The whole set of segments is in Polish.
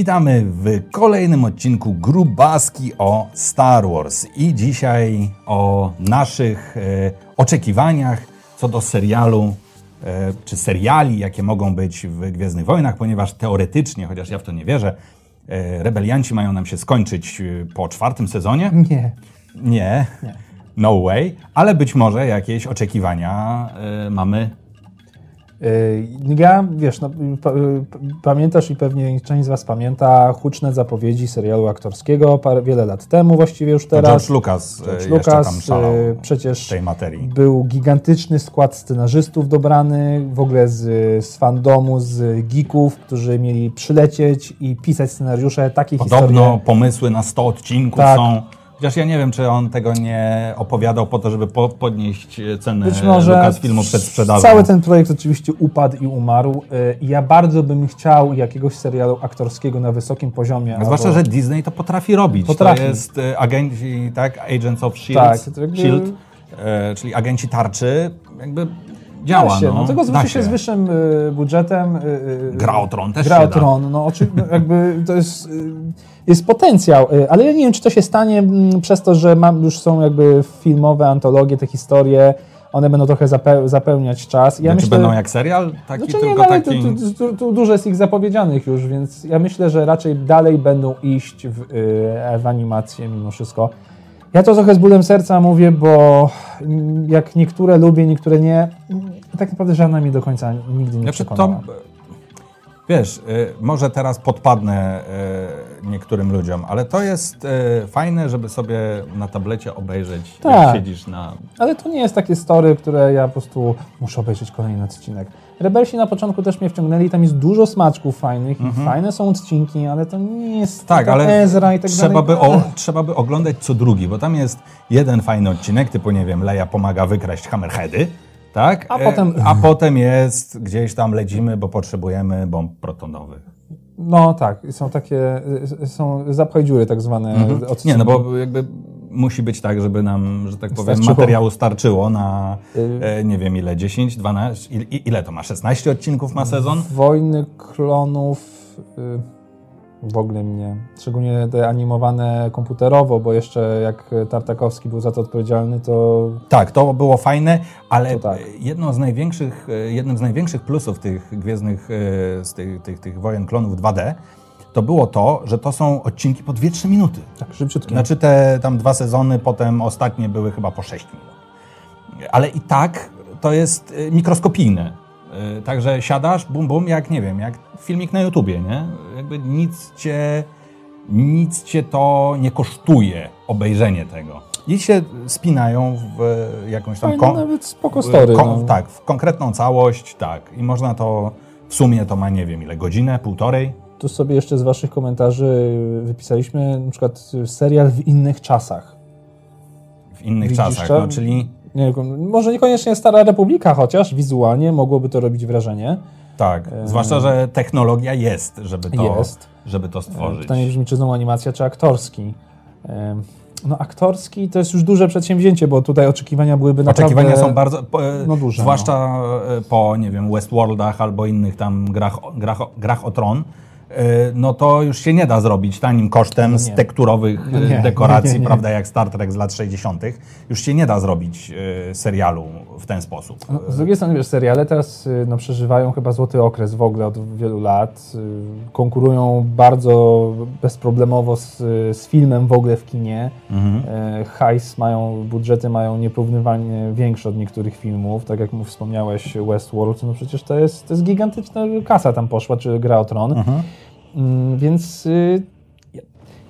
Witamy w kolejnym odcinku Grubaski o Star Wars i dzisiaj o naszych e, oczekiwaniach co do serialu e, czy seriali, jakie mogą być w Gwiezdnych Wojnach, ponieważ teoretycznie, chociaż ja w to nie wierzę, e, rebelianci mają nam się skończyć e, po czwartym sezonie. Nie. Nie, no way, ale być może jakieś oczekiwania e, mamy. Y, Ja, wiesz, no, pa, y, pamiętasz i pewnie część z Was pamięta huczne zapowiedzi serialu aktorskiego parę, wiele lat temu, właściwie już teraz. George Lucas e, George Lucas, y, przecież tej materii. Był gigantyczny skład scenarzystów dobrany, w ogóle z, z fandomu, z geeków, którzy mieli przylecieć i pisać scenariusze, takie Podobno historie. pomysły na 100 odcinków Tak. są. Chociaż ja nie wiem, czy on tego nie opowiadał po to, żeby po, podnieść cenę Być może Lucasfilmu przed sprzedażą. Cały ten projekt oczywiście upadł i umarł. I Ja bardzo bym chciał jakiegoś serialu aktorskiego na wysokim poziomie. Zwłaszcza, albo- że Disney to potrafi robić. Potrafi. To jest e, agenci, tak? Agents of S.H.I.E.L.D., Tak, jakby- Shield, e, czyli agenci tarczy, jakby działa. Się, no, no, tego da zwykle się z wyższym y, budżetem. Y, y, Gra o Tron też Gra się o. Tron, no oczywiście, jakby to jest, jest potencjał, ale ja nie wiem, czy to się stanie mm, przez to, że mam, już są jakby filmowe antologie, te historie, one będą trochę zape, zapełniać czas. Ja Czy myślę, będą jak serial? Taki znaczy nie, tylko no, ale taki... tu, tu, tu, tu dużo jest ich zapowiedzianych już, więc ja myślę, że raczej dalej będą iść w, w animację mimo wszystko. Ja to trochę z bólem serca mówię, bo jak niektóre lubię, niektóre nie, tak naprawdę żadna mi do końca nigdy nie Znaczy to, przekonała. wiesz, y, może teraz podpadnę y, niektórym ludziom, ale to jest fajne, żeby sobie na tablecie obejrzeć, jak Tak. siedzisz na... Ale to nie jest takie story, które ja po prostu muszę obejrzeć kolejny odcinek. Rebelsi na początku też mnie wciągnęli, tam jest dużo smaczków fajnych i fajne są odcinki, ale to nie jest. Tak, ale Ezra i tak trzeba, dalej. by o, trzeba by oglądać co drugi, bo tam jest jeden fajny odcinek, typu, nie wiem, Leia pomaga wykraść Hammerheady, tak? A E, potem- A potem jest, gdzieś tam lecimy, bo potrzebujemy bomb protonowych. No tak, są takie, są zapchaj dziury tak zwane. Mhm. Nie, no bo jakby musi być tak, żeby nam, że tak powiem, Starczyło. materiału starczyło na, Y- e, nie wiem ile, 10, 12, il- i- ile to ma? 16 odcinków ma sezon? Wojny klonów y, w ogóle mnie, szczególnie te animowane komputerowo, bo jeszcze jak Tartakowski był za to odpowiedzialny, to Tak, to było fajne, ale tak. jedną z największych, e, jednym z największych plusów tych gwiezdnych, e, z tych, tych, tych wojen klonów 2D, to było to, że to są odcinki po 2-3 minuty. tak szybciutkie. Znaczy te tam dwa sezony, potem ostatnie były chyba po 6 minut. Ale i tak to jest e, mikroskopijne. E, Także siadasz, bum, bum, jak nie wiem, jak filmik na YouTubie, nie? Jakby nic cię, nic cię to nie kosztuje, obejrzenie tego. I się spinają w e, jakąś tam... Fajne, nawet spoko story. kon- no. Tak, w konkretną całość, tak. I można to, w sumie to ma, nie wiem ile, godzinę, półtorej? Tu sobie jeszcze z Waszych komentarzy wypisaliśmy na przykład serial w innych czasach. W innych Widzisz czasach, no czyli... Nie, może niekoniecznie Stara Republika, chociaż wizualnie mogłoby to robić wrażenie. Tak, zwłaszcza, że technologia jest, żeby to, Jest. Żeby to stworzyć. Pytanie brzmi, czy znowu animacja, czy aktorski. No aktorski to jest już duże przedsięwzięcie, bo tutaj oczekiwania byłyby naprawdę... Oczekiwania są bardzo, e, no duże, zwłaszcza e, po, nie wiem, Westworldach albo innych tam grach, grach, grach o tron, no to już się nie da zrobić tanim kosztem z tekturowych e, nie, dekoracji, nie, nie, prawda, jak Star Trek z lat 60. Już się nie da zrobić e, serialu w ten sposób. No, z drugiej strony, wiesz, seriale teraz no, przeżywają chyba złoty okres w ogóle od wielu lat. Konkurują bardzo bezproblemowo z, z filmem w ogóle w kinie. Mhm. E, Hajs mają, budżety mają nieporównywalnie większe od niektórych filmów. Tak jak mu wspomniałeś, Westworld, no przecież to jest, to jest gigantyczna kasa tam poszła, czy Gra o Tron. Mhm. Mm, Więc y,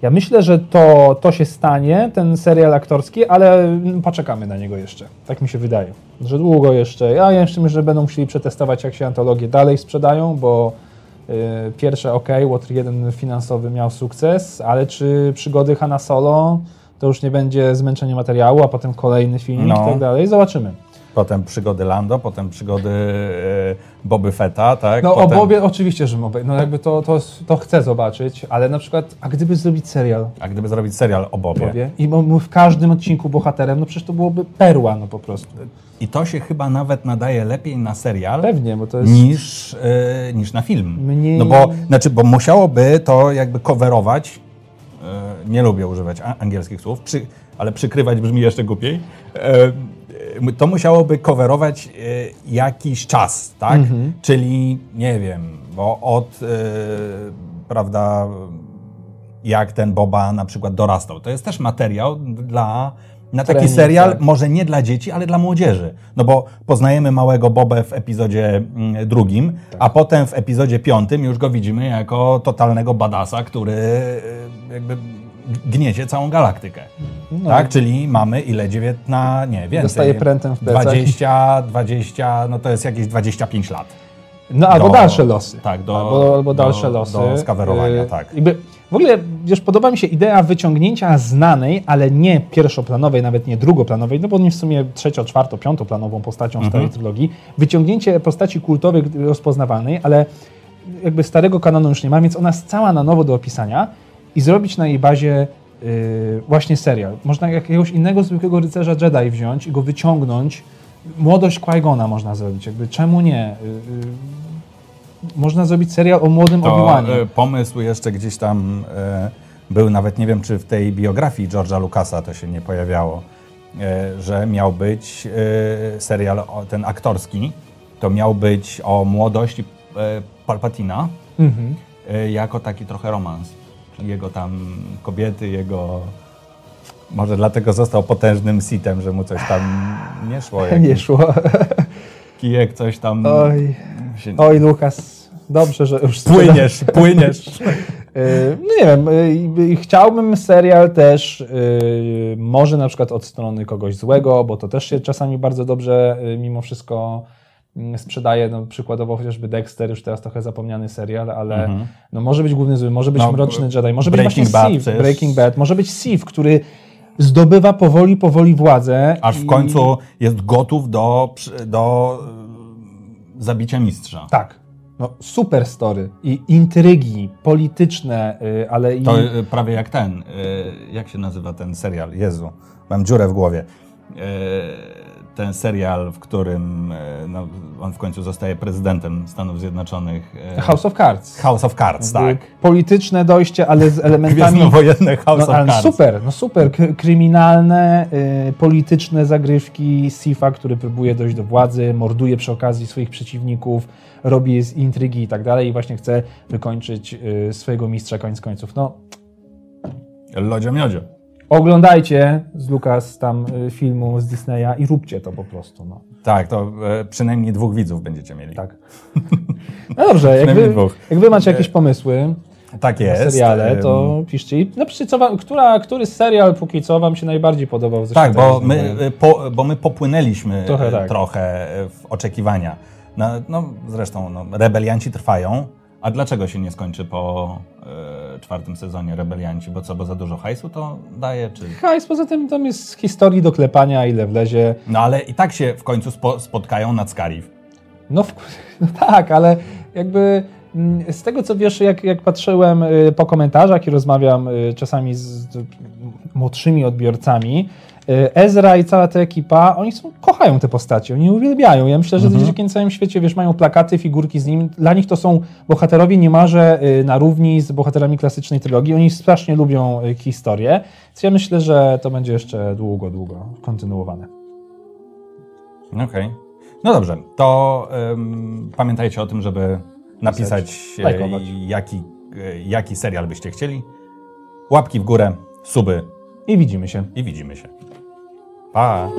ja- myślę, że to, to się stanie, ten serial aktorski, ale mm, poczekamy na niego jeszcze. Tak mi się wydaje. Że długo jeszcze. Ja jeszcze myślę, że będą musieli przetestować, jak się antologie dalej sprzedają, bo y, pierwsze ok, Water 1 finansowy miał sukces, ale czy przygody Hanna Solo to już nie będzie zmęczenie materiału, a potem kolejny film No. i tak dalej. Zobaczymy. Potem przygody Lando, potem przygody e, Boby Fetta, tak? No potem, o Bobie oczywiście, że Bobie, no jakby to, to, to chcę zobaczyć, ale na przykład, a gdyby zrobić serial A gdyby zrobić serial o Bobie. Bobie i był w każdym odcinku bohaterem, no przecież to byłoby perła, no po prostu. I to się chyba nawet nadaje lepiej na serial Pewnie, bo to jest... niż, e, niż na film. Mniej- No bo, znaczy, bo musiałoby to jakby coverować, e, nie lubię używać angielskich słów, przy, ale przykrywać brzmi jeszcze głupiej, e, to musiałoby coverować e, jakiś czas, tak? Mhm. Czyli, nie wiem, bo od, e, prawda, jak ten Boba na przykład dorastał. To jest też materiał dla, na taki Trening, serial, tak. może nie dla dzieci, ale dla młodzieży. No bo poznajemy małego Bobę w epizodzie mm, drugim, Tak. a potem w epizodzie piątym już go widzimy jako totalnego badasa, który y, jakby gniecie całą galaktykę. No. Tak? Czyli mamy ile? 19, nie, więcej. Dostaje prętem w plecach. 20, 20, no to jest jakieś 25 lat. No albo do- dalsze losy. tak, do- albo, albo do- dalsze losy. do skawerowania, Yy, tak. Jakby, w ogóle, wiesz, podoba mi się idea wyciągnięcia znanej, ale nie pierwszoplanowej, nawet nie drugoplanowej, no bo nie w sumie trzecio, czwarto, piątoplanową postacią Mhm. starej trylogii. Wyciągnięcie postaci kultowej, rozpoznawalnej, ale jakby starego kanonu już nie ma, więc ona jest cała na nowo do opisania i zrobić na jej bazie yy, właśnie serial. Można jakiegoś innego zwykłego rycerza Jedi wziąć i go wyciągnąć. Młodość Qui-Gona można zrobić, jakby czemu nie? Yy, yy, można zrobić serial o młodym Obi-Wanie. e, pomysł jeszcze gdzieś tam był, nawet nie wiem, czy w tej biografii George'a Lucasa to się nie pojawiało, że miał być serial ten aktorski, to miał być o młodości Palpatina, Mhm. jako taki trochę romans. Czyli jego tam kobiety, jego... Może dlatego został potężnym sitem, że mu coś tam nie szło. Nie Jakiś szło. kijek coś tam... Oj, się... oj Lukas, dobrze, że już Płyniesz, płyniesz. Yy, No nie wiem, yy, chciałbym serial też yy, może na przykład od strony kogoś złego, bo to też się czasami bardzo dobrze mimo wszystko yy, sprzedaje, no przykładowo chociażby Dexter, już teraz trochę zapomniany serial, ale no może być główny zły, może być Mhm. No, Mroczny Jedi, może być właśnie Bad. Breaking Bad, może być Sith, który zdobywa powoli, powoli władzę. Aż w i- końcu jest gotów do, do y, zabicia mistrza. Tak. No, super story i intrygi polityczne, yy, ale i... To y, prawie jak ten, y, jak się nazywa ten serial? Jezu, mam dziurę w głowie. Ten serial, w którym y, no, on w końcu zostaje prezydentem Stanów Zjednoczonych. y, House of Cards. House of Cards, tak. Polityczne dojście, ale z elementami... Gwiezdnowojenne House No, of Cards. super, no super. K- kryminalne, y, polityczne zagrywki Sifa, który próbuje dojść do władzy, morduje przy okazji swoich przeciwników, robi z intrygi i tak dalej i właśnie chce wykończyć y, swojego mistrza koniec końców. No, Lodzio miodzio. Oglądajcie z Lukas tam y, filmu z Disneya i róbcie to po prostu. No. Tak, to e, przynajmniej dwóch widzów będziecie mieli. Tak. No dobrze, jak wy, dwóch. jak wy macie jakieś pomysły Tak na jest. seriale, Em, to piszcie. I napiszcie, co wam, która, który serial póki co wam się najbardziej podobał. ze Tak, bo my, y, po, bo my popłynęliśmy Trochę trochę, tak. trochę w oczekiwania. No, no, zresztą no, rebelianci trwają, a dlaczego się nie skończy po y, czwartym sezonie rebelianci? Bo co, bo za dużo hajsu to daje? Czy... Hajs, poza tym tam jest historii do klepania, ile wlezie. No ale i tak się w końcu spo, spotkają nad Scarif. No, w, no tak, ale jakby mm, z tego co wiesz, jak, jak patrzyłem y, po komentarzach i rozmawiam y, czasami z, młodszymi odbiorcami, Ezra i cała ta ekipa, oni są, kochają te postacie, oni uwielbiają. Ja myślę, że Mhm. ludzie na całym świecie, wiesz, mają plakaty, figurki z nim. Dla nich to są bohaterowie niemalże y, na równi z bohaterami klasycznej trylogii. Oni strasznie lubią y, historię, więc ja myślę, że to będzie jeszcze długo, długo kontynuowane. Okej. No dobrze, to ym, pamiętajcie o tym, żeby napisać, e, lajkować. jaki, e, jaki serial byście chcieli. Łapki w górę, suby I widzimy się. i widzimy się. 啊